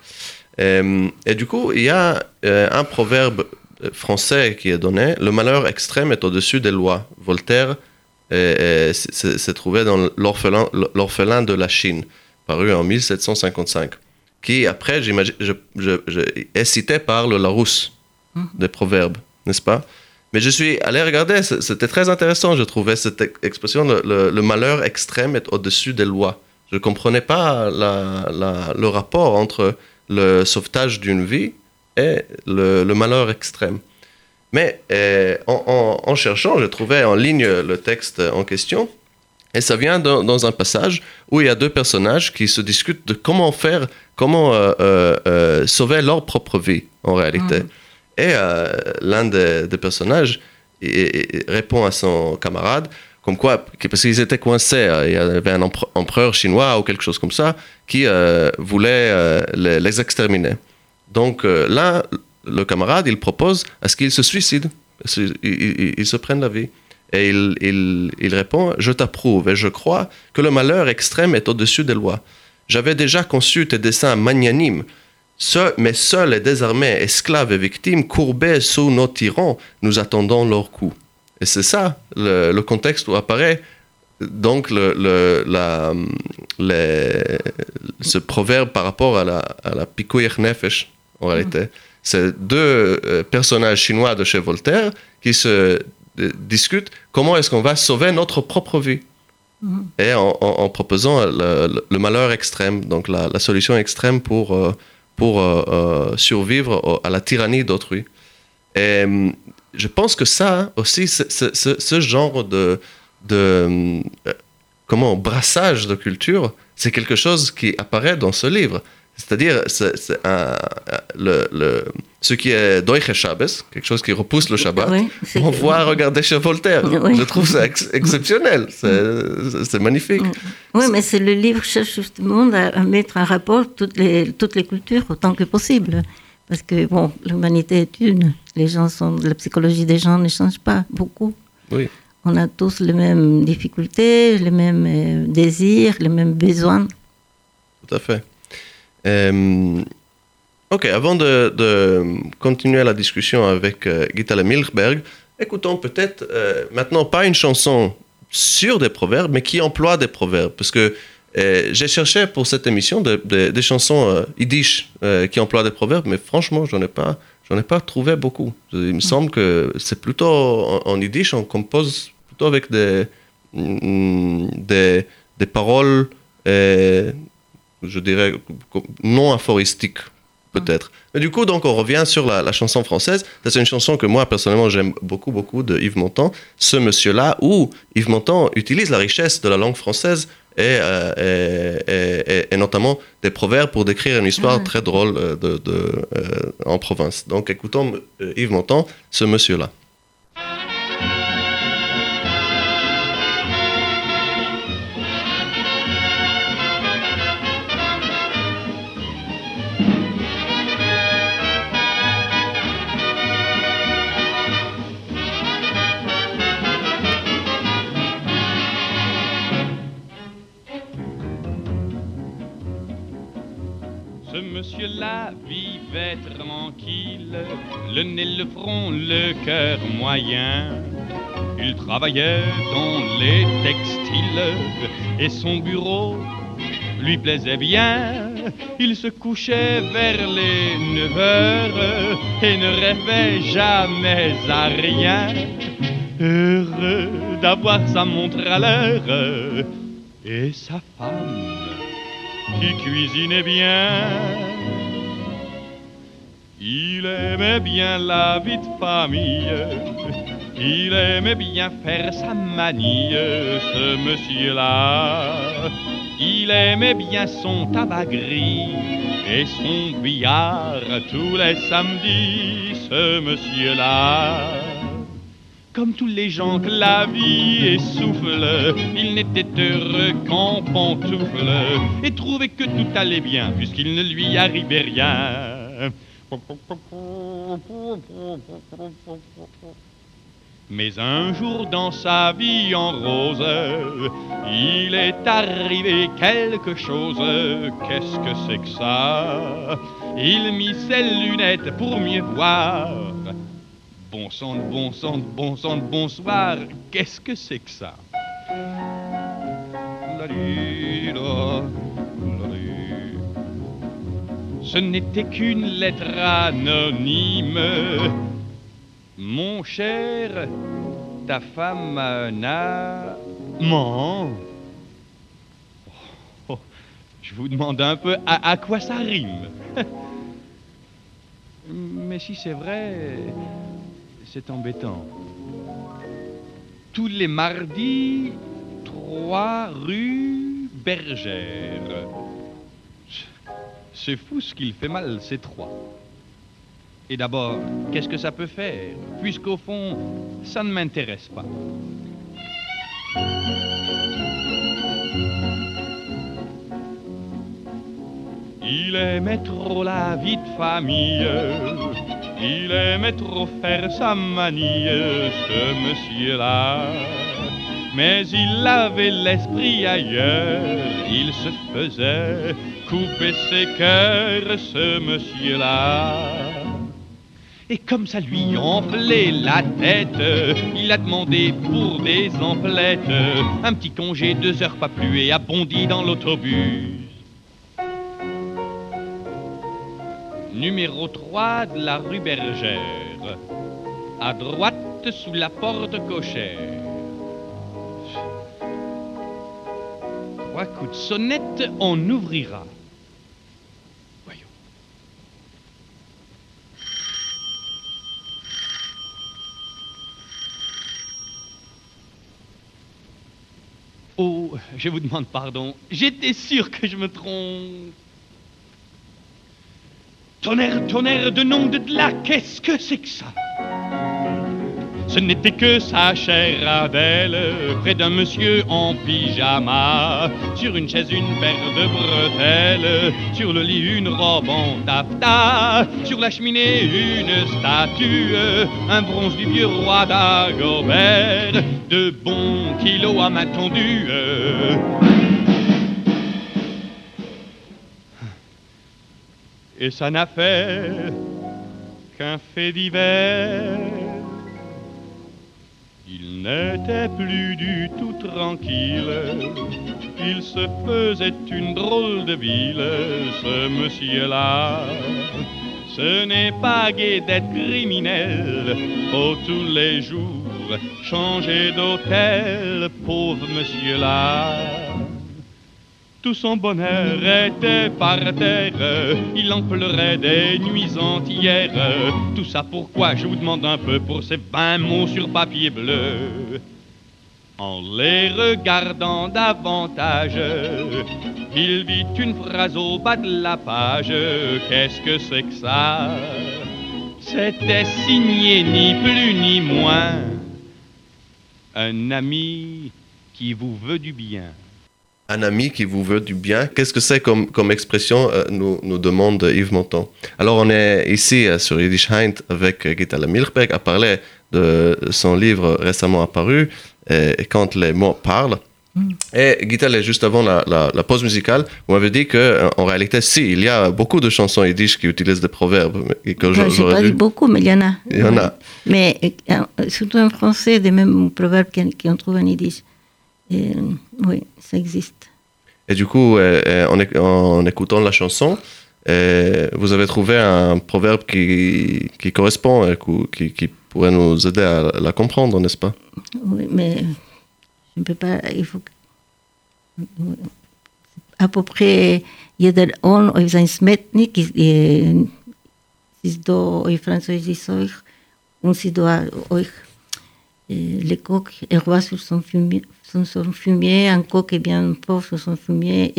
Euh, et du coup, il y a euh, un proverbe euh, français qui est donné Le malheur extrême est au-dessus des lois. Voltaire s'est- trouvé dans L'orphelin de la Chine, paru en 1755, qui après, j'imagine, je, je- je- est cité par le Larousse des proverbes, n'est-ce pas? Mais je suis allé regarder, c'était très intéressant, je trouvais cette ex- expression, le, le- le malheur extrême est au-dessus des lois. Je ne comprenais pas la- la- le rapport entre le sauvetage d'une vie et le, le malheur extrême. Mais euh, en, en- en cherchant, je trouvais en ligne le texte en question, et ça vient dans, dans un passage où il y a deux personnages qui se discutent de comment faire, comment euh, euh, euh, sauver leur propre vie en réalité. Et euh, l'un des, des personnages il- il répond à son camarade, comme quoi, parce qu'ils étaient coincés, euh, il y avait un empereur chinois ou quelque chose comme ça qui euh, voulait euh, les, exterminer. Donc euh, là, le camarade, il propose à ce qu'ils se suicident, ils, se prennent la vie. Et il, il- répond, je t'approuve et je crois que le malheur extrême est au-dessus des lois. J'avais déjà conçu tes desseins magnanimes, Ce- mais seuls et désarmés, esclaves et victimes, courbés sous nos tyrans, nous attendons leur coup. Et c'est ça le, le contexte où apparaît donc le, le- la, les- ce proverbe par rapport à la, à la Nefesh, en réalité. C'est deux euh, personnages chinois de chez Voltaire qui se euh, discutent comment est-ce qu'on va sauver notre propre vie. Et en, en- en proposant le, malheur extrême, donc la, la solution extrême pour, euh, pour euh, survivre à la tyrannie d'autrui. Et je pense que ça aussi, ce, ce- ce- ce genre de, de euh, comment, brassage de culture, c'est quelque chose qui apparaît dans ce livre. C'est-à-dire, le, le- ce qui est Doiche Shabbos, quelque chose qui repousse le Shabbat, Oui, on voit regarder chez Voltaire. Oui. Je trouve ça ex- exceptionnel, c'est, c'est magnifique. Oui, mais c'est le livre cherche justement à, à mettre en rapport toutes les, toutes les cultures autant que possible. Parce que, bon, l'humanité est une. Les gens sont, la psychologie des gens ne change pas beaucoup. Oui. On a tous les mêmes difficultés, les mêmes euh, désirs, les mêmes besoins. Tout à fait. Euh, ok, avant de, de continuer la discussion avec euh, Gitale Milchberg, écoutons peut-être euh, maintenant pas une chanson sur des proverbes, mais qui emploie des proverbes. Parce que euh, j'ai cherché pour cette émission de- de- des chansons euh, yiddish euh, qui emploient des proverbes, mais franchement, j'en ai pas, j'en ai pas trouvé beaucoup. Il me semble que c'est plutôt en, en yiddish, on compose plutôt avec des, mm, des, des paroles, euh, je dirais, non aphoristiques, peut-être. Mais du coup, donc, on revient sur la, la chanson française. Ça, C'est une chanson que moi, personnellement, j'aime beaucoup, beaucoup de Yves Montand. Ce monsieur-là, où Yves Montand utilise la richesse de la langue française et, euh, et- notamment des proverbes pour décrire une histoire très drôle euh, de, de, euh, en province. Donc, écoutons Yves Montand, ce monsieur-là. Le nez, le front, le cœur moyen. Il travaillait dans les textiles et son bureau lui plaisait bien. Il se couchait vers les 9 heures et ne rêvait jamais à rien. Heureux d'avoir sa montre à l'heure et sa femme qui cuisinait bien. Il aimait bien la vie de famille, il aimait bien faire sa manie, ce monsieur-là. Il aimait bien son tabac gris et son billard tous les samedis, ce monsieur-là. Comme tous les gens que la vie essouffle, il n'était heureux qu'en pantoufle et trouvait que tout allait bien puisqu'il ne lui arrivait rien. Mais un jour dans sa vie en rose, il est arrivé quelque chose. Qu'est-ce que c'est que ça? Il mit ses lunettes pour mieux voir. Bon sang bon sang bon sang bonsoir, qu'est-ce que c'est que ça? La-di. Ce n'était qu'une lettre anonyme. Mon cher, ta femme n'a... Mon Oh, Je vous demande un peu à, à quoi ça rime. Mais si c'est vrai, c'est embêtant. Tous les mardis, 3 rue Bergère. C'est fou ce qu'il fait mal, ces trois. Et d'abord, qu'est-ce que ça peut faire Puisqu'au fond, ça ne m'intéresse pas. Il aimait trop la vie de famille, il aimait trop faire sa manie, ce monsieur-là. Mais il avait l'esprit ailleurs, il se faisait couper ses cœurs, ce monsieur-là. Et comme ça lui enflait la tête, il a demandé pour des emplettes un petit congé, deux heures pas plus, et a bondi dans l'autobus. Numéro 3 de la rue Bergère, à droite sous la porte cochère. Trois coups de sonnette, on ouvrira. Voyons. Oh, je vous demande pardon. J'étais sûr que je me trompe. Tonnerre, tonnerre de nom de là, qu'est-ce que c'est que ça? Ce n'était que sa chère Adèle, près d'un monsieur en pyjama, sur une chaise une paire de bretelles, sur le lit une robe en taffetas, sur la cheminée une statue, un bronze du vieux roi d'Agobert, de bons kilos à main tendue. Et ça n'a fait qu'un fait divers. Il n'était plus du tout tranquille. Il se faisait une drôle de ville, ce monsieur-là. Ce n'est pas gai d'être criminel. Faut tous les jours changer d'hôtel, pauvre monsieur-là. Tout son bonheur était par terre, il en pleurait des nuits entières. Tout ça pourquoi je vous demande un peu pour ces vingt mots sur papier bleu? En les regardant davantage, il vit une phrase au bas de la page. Qu'est-ce que c'est que ça? C'était signé ni plus ni moins un ami qui vous veut du bien. Un ami qui vous veut du bien, qu'est-ce que c'est comme, comme expression, euh, nous, nous demande Yves Montand. Alors on est ici euh, sur Yiddish Heint avec euh, Gitala Milchbeck à parler de son livre récemment apparu, euh, et quand les mots parlent. Et Gitala, juste avant la, la, la pause musicale, vous m'avez dit qu'en réalité, si, il y a beaucoup de chansons yiddish qui utilisent des proverbes. Et que Enfin, je j'aurais pas dû- dit beaucoup, mais il y en a. Il y en a. Mais surtout en français, des mêmes proverbes qu'on qu'on trouve en yiddish. Et, euh, oui, ça existe. Et du coup, euh, euh, en, éc- en écoutant la chanson, vous avez trouvé un proverbe qui, qui correspond, qui, qui pourrait nous aider à la comprendre, n'est-ce pas? Oui, mais je ne peux pas. Il faut à peu près jeder On auf sein Smetnik ist, da, euch Französisch euch, und sie doit euch, euh, le coq est roi sur son fumier, sur son fumier, un coq est bien pauvre sur son fumier,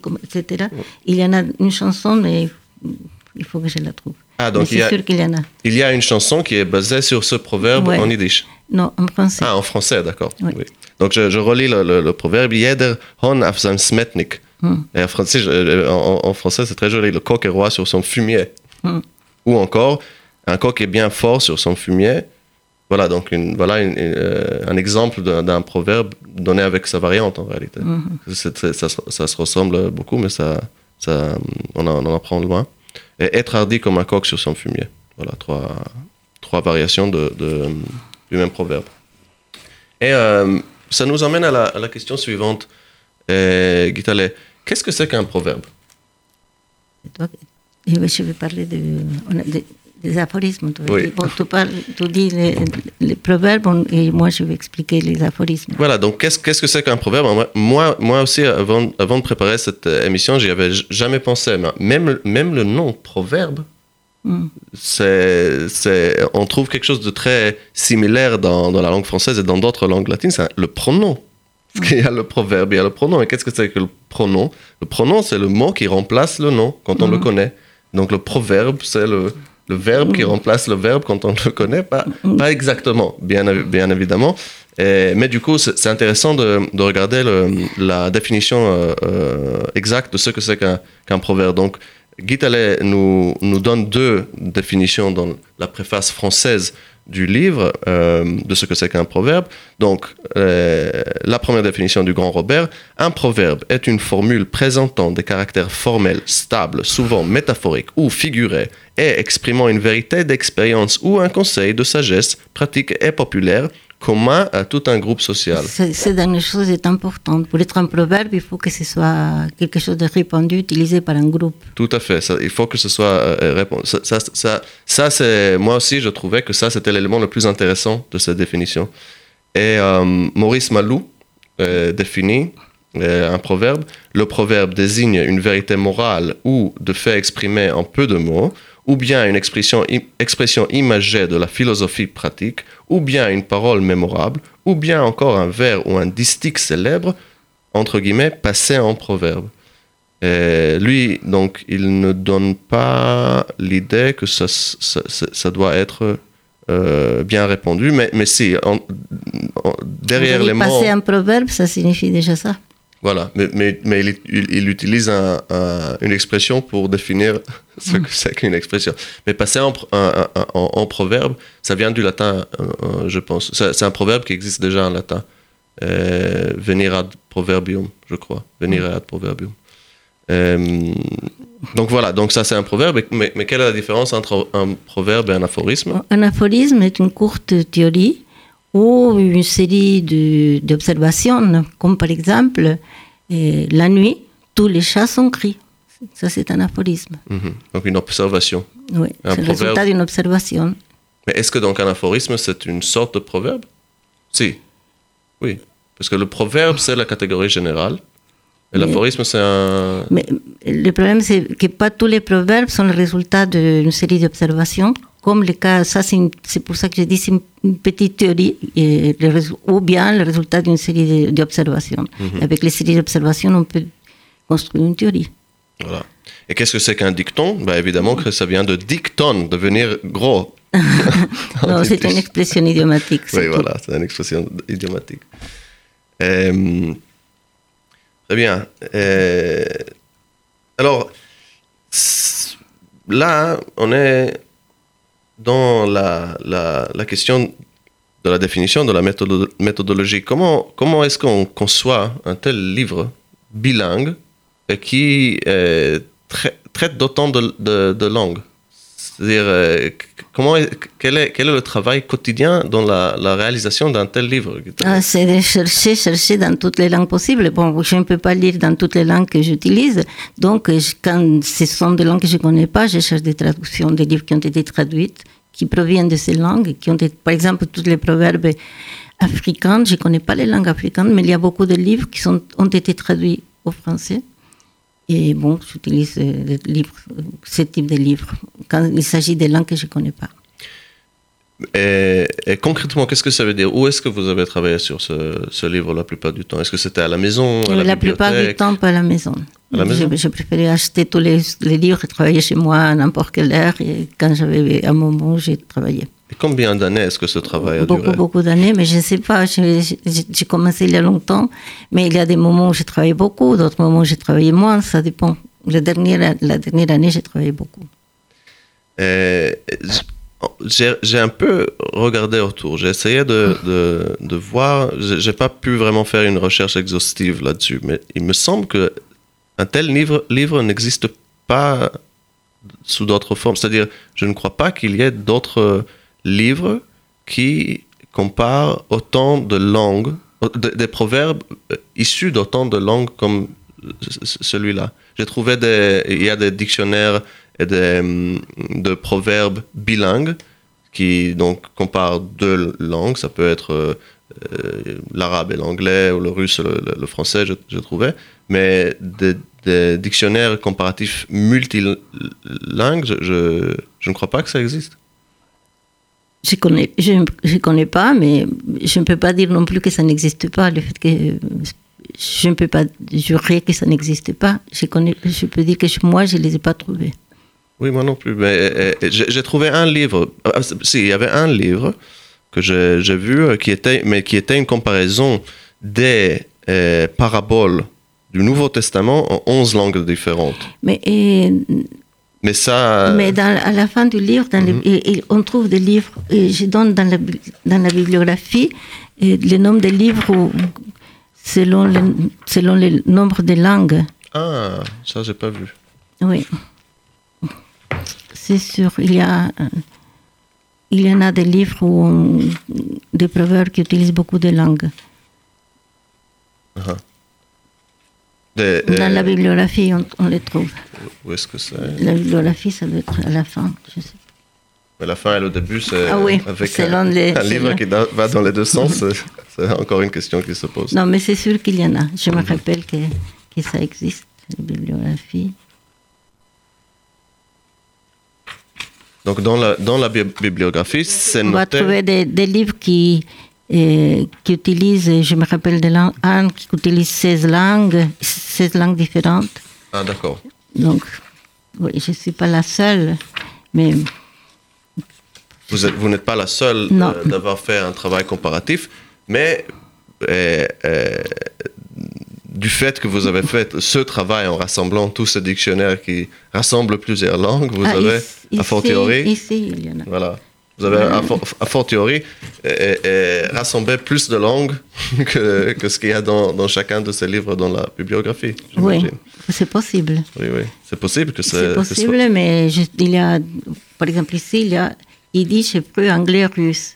comme, etc. Il y en a une chanson, mais il faut que je la trouve. Ah, donc il y, a, sûr qu'il y en a. il y a une chanson qui est basée sur ce proverbe Ouais. en yiddish. Non, en français. Ah, en français, d'accord. Oui. Donc je, je relis le, le- le proverbe Jeder Hon auf seinem Smetnik. Hmm. Et en français, je- en, en français, c'est très joli. Le coq est roi sur son fumier. Hmm. Ou encore, un coq est bien fort sur son fumier. Voilà, donc une, voilà une- euh, un exemple d'un proverbe donné avec sa variante en réalité. Très- ça, se- ça se ressemble beaucoup, mais ça, ça, on, en, on en apprend loin. Et être hardi comme un coq sur son fumier. Voilà, trois, trois variations de, de- du même proverbe. Et euh, ça nous emmène à la, à la question suivante. Euh, Guitale, qu'est-ce que c'est qu'un proverbe? C'est toi qui- Et oui, je vais parler de, des, aphorismes. Tu, Oui. Bon, tu, parles, tu dis les, les proverbes et moi je vais expliquer les aphorismes. Voilà, donc qu'est-ce qu'est-ce que c'est qu'un proverbe? Moi, moi, aussi, avant, avant de préparer cette euh, émission, j'y avais jamais pensé. Même, même le nom proverbe, Mm. c'est, c'est, on trouve quelque chose de très similaire dans, dans la langue française et dans d'autres langues latines, c'est le pronom. Parce qu'il y a le proverbe, il y a le pronom. Et qu'est-ce que c'est que le pronom? Le pronom, c'est le mot qui remplace le nom quand on le connaît. Donc le proverbe, c'est le, le verbe qui remplace le verbe quand on le connaît. Pas, pas exactement, bien, bien évidemment. Et- mais du coup, c'est intéressant de, de regarder le- la définition euh, euh, exacte de ce que c'est qu'un qu'un proverbe. Donc, Guy nous, nous donne deux définitions dans la préface française du livre euh, de ce que c'est qu'un proverbe. Donc, euh, la première définition du grand Robert, un proverbe est une formule présentant des caractères formels, stables, souvent métaphoriques ou figurés, et exprimant une vérité d'expérience ou un conseil de sagesse pratique et populaire commun à tout un groupe social. C'est les choses est importante. Pour être un proverbe, il faut que ce soit quelque chose de répandu, utilisé par un groupe. Tout à fait. Ça, il faut que ce soit euh, répond- Ça, ça, ça, ça, c'est moi aussi, je trouvais que ça c'était l'élément le plus intéressant de cette définition. Et euh, Maurice Malou euh, définit euh, un proverbe. Le proverbe désigne une vérité morale ou de fait exprimé en peu de mots, ou bien une expression, expression imagée de la philosophie pratique, ou bien une parole mémorable, ou bien encore un vers ou un distique célèbre, entre guillemets, passé en proverbe. Et lui, donc, il ne donne pas l'idée que ça, ça, doit être euh, bien répondu, mais, mais si, en- en- derrière les mots... Passer un proverbe, ça signifie déjà ça. Voilà, mais, mais, mais il, il- il utilise un- un- une expression pour définir ce que c'est qu'une expression. Mais passer en, proverbe, ça vient du latin, euh, euh, je pense. C'est c'est un proverbe qui existe déjà en latin. Euh, venir ad proverbium, je crois. Venir ad proverbium. Euh, donc voilà, donc ça c'est un proverbe. Mais, mais quelle est la différence entre un proverbe et un aphorisme? Un aphorisme est une courte théorie ou une série de- d'observations, comme par exemple, euh, la nuit, tous les chats sont gris. Ça, c'est un aphorisme. Mhm. Donc une observation. Oui, Un c'est le proverbe. résultat d'une observation. Mais est-ce que donc un aphorisme, c'est une sorte de proverbe? Si. Oui. Parce que le proverbe, c'est la catégorie générale. Et l'aphorisme, c'est un. Mais le problème, c'est que pas tous les proverbes sont le résultat d'une série d'observations. Comme le cas, ça c'est pour ça que je dis c'est une, petite théorie, et le résu- ou bien le résultat d'une série d'observations. Avec les séries d'observations, on peut construire une théorie. Voilà. Et qu'est-ce que c'est qu'un dicton? Bah, Évidemment que ça vient de dicton, devenir gros. Non, c'est une expression idiomatique. Oui, tout. voilà, c'est une expression idiomatique. Euh, très bien. Euh, alors, là, on est dans la, la, question de la définition de la méthodologie. Comment, comment est-ce qu'on conçoit un tel livre bilingue qui trai- traite d'autant de, de- langues? C'est-à-dire, euh, comment quel, est, quel est le travail quotidien dans la, la réalisation d'un tel livre Ah, c'est de chercher, chercher dans toutes les langues possibles. Bon, je ne peux pas lire dans toutes les langues que j'utilise. Donc, quand ce sont des langues que je ne connais pas, je cherche des traductions des livres qui ont été traduits, qui proviennent de ces langues, qui ont été, par exemple, tous les proverbes africains. Je ne connais pas les langues africaines, mais il y a beaucoup de livres qui sont, ont été traduits au français. Et bon, j'utilise euh, livres, euh, ce type de livres quand il s'agit des langues que je ne connais pas. Et, et concrètement, qu'est-ce que ça veut dire? Où est-ce que vous avez travaillé sur ce, ce livre la plupart du temps? Est-ce que c'était à la maison, à la, la plupart du temps, pas à la maison. À la maison? Je, je préférais acheter tous les, les livres et travailler chez moi à n'importe quelle heure. Et quand j'avais un moment, j'ai travaillé. Et combien d'années est-ce que ce travail a beaucoup, duré beaucoup d'années, mais je ne sais pas. J'ai commencé il y a longtemps, mais il y a des moments où j'ai travaillé beaucoup, d'autres moments où j'ai travaillé moins, ça dépend. La dernière, la dernière année, j'ai travaillé beaucoup. J'ai un peu regardé autour. J'ai essayé de, de, de voir. J'ai j'ai pas pu vraiment faire une recherche exhaustive là-dessus, mais il me semble que un tel livre, livre n'existe pas sous d'autres formes. C'est-à-dire, je ne crois pas qu'il y ait d'autres livres qui comparent autant de langues, de- des proverbes euh, issus d'autant de langues comme celui-là. J'ai trouvé des, il y a des dictionnaires et des, hum, de proverbes bilingues qui donc comparent deux langues. Ça peut être euh, l'arabe et l'anglais ou le russe et le, français, je, je trouvais. Mais des, dictionnaires comparatifs multilingues, je, je ne crois pas que ça existe. Je connais, je, je connais pas, mais je ne peux pas dire non plus que ça n'existe pas. Le fait que je ne peux pas jurer que ça n'existe pas. Je connais, je peux dire que moi, je les ai pas trouvés. Oui, moi non plus. Mais euh, euh, j'ai trouvé un livre. ah, si, il y avait un livre que j'ai vu, euh, qui était, mais qui était une comparaison des euh, paraboles du Nouveau Testament en 11 langues différentes. Mais, et, Mais ça. mais dans, à la fin du livre, dans les- Mhm. et- et on trouve des livres. Et je donne dans la, bi- dans la bibliographie et le nom des livres où- selon le, selon le nombre de langues. Ah, ça, j'ai pas vu. Oui. C'est sûr, il y a, euh, il y en a des livres où on- des proverbes qui utilisent beaucoup de langues. Dans la euh, bibliographie, on, on les trouve. Où est-ce que c'est? La bibliographie, ça doit être à la fin. Je sais. Mais la fin et le début, c'est Ah oui, avec un, les- un livre qui va dans les deux sens. c'est- encore une question qui se pose. Non, mais c'est sûr qu'il y en a. Je me rappelle que, que ça existe, la bibliographie. Donc, dans la, dans la bi- bibliographie, c'est On va trouver des, des livres qui, euh, qui utilisent, je me rappelle de l'un un qui utilise 16 langues, 16 langues différentes. Ah, d'accord. Donc, oui, je ne suis pas la seule, mais Vous êtes- vous n'êtes pas la seule euh, d'avoir fait un travail comparatif, mais euh, euh, du fait que vous avez fait ce travail en rassemblant tous ces dictionnaires qui rassemblent plusieurs langues, vous Ah, avez, ici- a fortiori, Ici, il y en a. voilà, vous avez a, for- rassemblé plus de langues que, que ce qu'il y a dans, dans chacun de ces livres dans la bibliographie. Oui, c'est possible. Oui, oui, c'est possible que C'est c'est- ce soit- possible, mais je- il y a, par exemple, ici, il y a yiddish, hébreu, anglais, russe.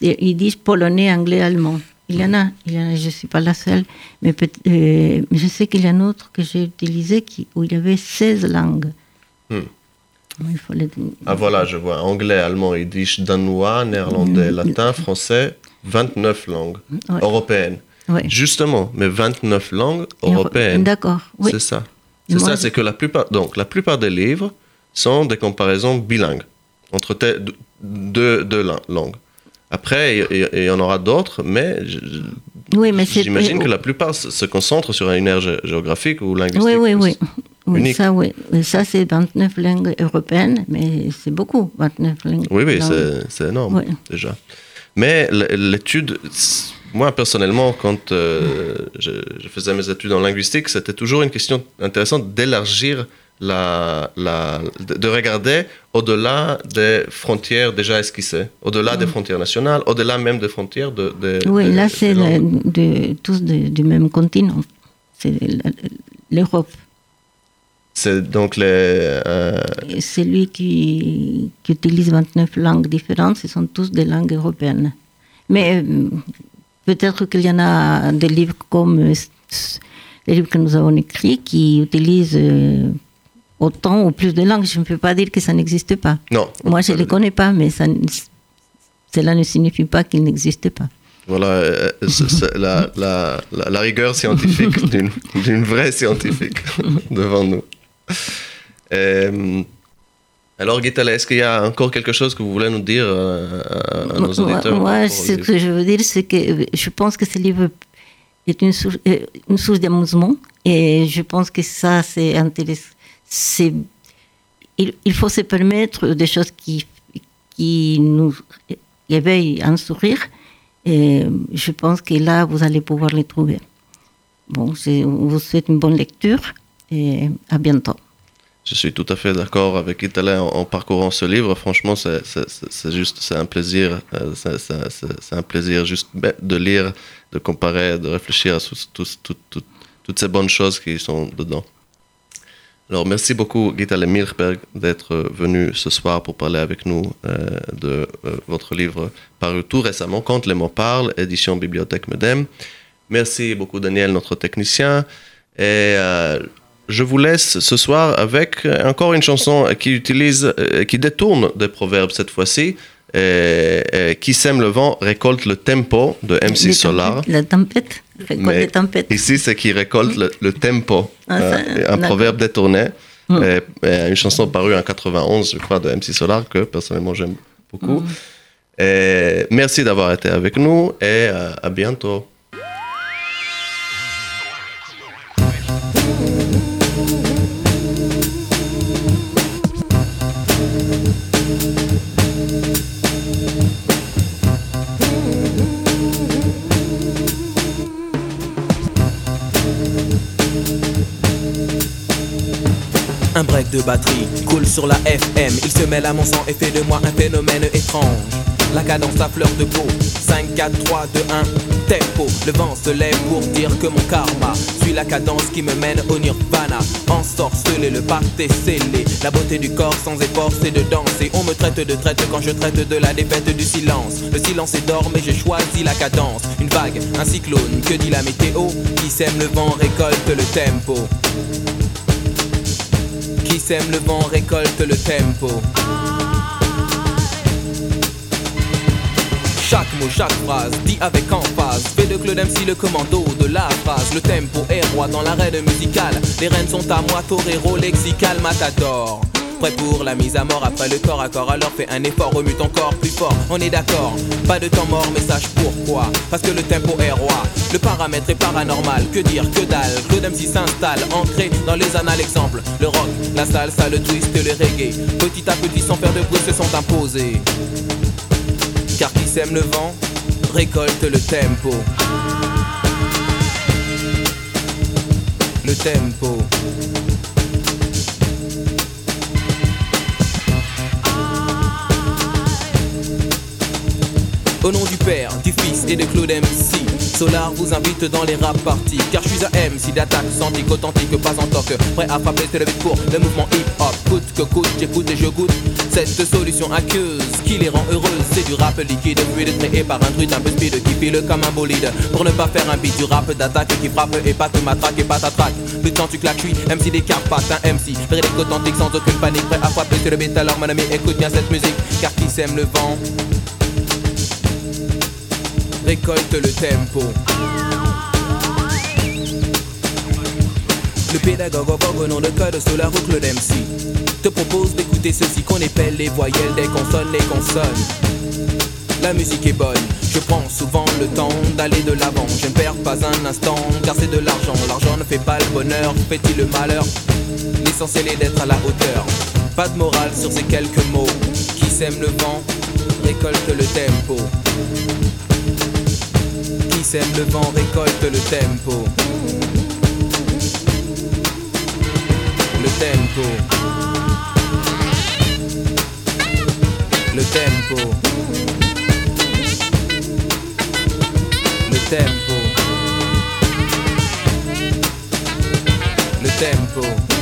Yiddish, polonais, anglais, allemand. Il y en a, il y en a je ne suis pas la seule, mais euh, je sais qu'il y en a un autre que j'ai utilisé qui, où il y avait 16 langues. Hmm. Il faut le- Ah voilà, je vois. Anglais, allemand, yiddish, danois, néerlandais, latin, français, 29 langues Ouais. européennes. Ouais. Justement, mais 29 langues européennes. D'accord, oui. C'est ça. C'est ça, c'est que la plupart, donc, la plupart des livres sont des comparaisons bilingues entre deux, deux la- langues. Après, il y- en aura d'autres, mais Oui, j'imagine que la plupart se, concentrent sur une aire gé- géographique ou linguistique. Oui, oui, oui. Oui, Unique. ça, oui. Ça, c'est 29 langues européennes, mais c'est beaucoup, 29 langues. Oui, oui, c'est- énorme déjà. Mais l'étude, moi personnellement, quand euh, je, je faisais mes études en linguistique, c'était toujours une question intéressante d'élargir la, la, de de regarder au-delà des frontières déjà esquissées, au-delà des frontières nationales, au-delà même des frontières de. de- Oui, de- là, c'est tous du même continent. C'est l'Europe. C'est donc les. euh, Celui qui, qui utilise 29 langues différentes, ce sont tous des langues européennes. Mais euh, peut-être qu'il y en a des livres comme euh, les livres que nous avons écrits qui utilisent euh, autant ou plus de langues. Je ne peux pas dire que ça n'existe pas. non. Moi, je ne les connais pas, mais ça, cela ne signifie pas qu'ils n'existent pas. Voilà la, la- la- la rigueur scientifique d'une vraie scientifique devant nous. Euh, alors, Guitala, est-ce qu'il y a encore quelque chose que vous voulez nous dire euh, à, à nos Moi, auditeurs moi, ce livre que je veux dire, c'est que euh, je pense que ce livre est une source, une source d'amusement et je pense que ça, c'est intéressant. C'est, il, il faut se permettre des choses qui, qui nous éveillent un sourire et je pense que là, vous allez pouvoir les trouver. Bon, je vous souhaite une bonne lecture et à bientôt. Je suis tout à fait d'accord avec Italie en, parcourant ce livre. Franchement, c'est- juste, c'est un plaisir, euh, c'est- un plaisir juste ben, de lire, de comparer, de réfléchir à tous- tout- tout- toutes ces bonnes choses qui sont dedans. Alors, merci beaucoup, Gitale Milchberg, d'être venu ce soir pour parler avec nous euh, de euh, votre livre paru tout récemment, Quand les mots parlent, édition Bibliothèque Medem. Merci beaucoup, Daniel, notre technicien. Et je vous laisse ce soir avec euh, encore une chanson qui utilise, euh, qui détourne des proverbes cette fois-ci. Et qui sème le vent récolte le tempo de MC Solar. La tempête, récolte Mais les tempêtes. Ici, c'est qui récolte le, le tempo, Ah, euh, ça, un proverbe détourné. Mm. Et une chanson parue en 91, je crois, de MC Solar, que personnellement j'aime beaucoup. Mm. Et merci d'avoir été avec nous et euh, à bientôt. De batterie coule sur la FM. Il se mêle à mon sang et fait de moi un phénomène étrange. La cadence à fleur de peau. 5, 4, 3, 2, 1. Tempo. Le vent se lève pour dire que mon karma suit la cadence qui me mène au nirvana. Ensorcelé, le pacte est scellé. La beauté du corps sans effort, c'est de danser. On me traite de traite quand je traite de la défaite du silence. Le silence est d'or, mais j'ai choisi la cadence. Une vague, un cyclone, que dit la météo Qui sème le vent récolte le tempo. Qui sème le vent récolte le tempo. Chaque mot, chaque phrase, dit avec emphase. Fait de Claude MC le commando de la phrase. Le tempo est roi dans l'arène musicale. Les rênes sont à moi, torero, lexical, matador. Pour la mise à mort après le corps à corps. Alors fais un effort, remue ton corps plus fort. On est d'accord, pas de temps mort, mais sache pourquoi. Parce que le tempo est roi. Le paramètre est paranormal. Que dire, que dalle. Claude MC s'installe, ancré dans les annales. Exemple, le rock, la salsa, le twist, le reggae. Petit à petit, sans faire de bruit, se sont imposés. Car qui sème le vent récolte le tempo. Le tempo. Au nom du Père, du Fils et de Claude MC, Solar vous invite dans les rap parties. Car je suis un MC d'attaque, santique, authentique, pas en toc. Prêt à frapper, se lever pour le mouvement hip-hop. Coûte que coûte, j'écoute et je goûte cette solution aqueuse qui les rend heureuses. C'est du rap liquide, fluide, créé par un truc un peu speed qui file comme un bolide. Pour ne pas faire un beat du rap d'attaque qui frappe et pas te matraque et pas t'attraque. Plus de temps tu claques, suis MC des Carpates, un MC. Véridique authentique sans aucune panique, prêt à frapper sur le. Alors mon ami, écoute bien cette musique, car qui sème le vent récolte le tempo. Le pédagogue nom de code Solar ou Claude MC te propose d'écouter ceci qu'on appelle les voyelles des consonnes, les consonnes. La musique est bonne, je prends souvent le temps d'aller de l'avant. Je ne perds pas un instant, car c'est de l'argent. L'argent ne fait pas le bonheur, fait-il le malheur? L'essentiel est d'être à la hauteur. Pas de morale sur ces quelques mots. Qui sème le vent, récolte le tempo. Sème le vent, récolte le tempo. Le tempo. Le tempo. Le tempo. Le tempo.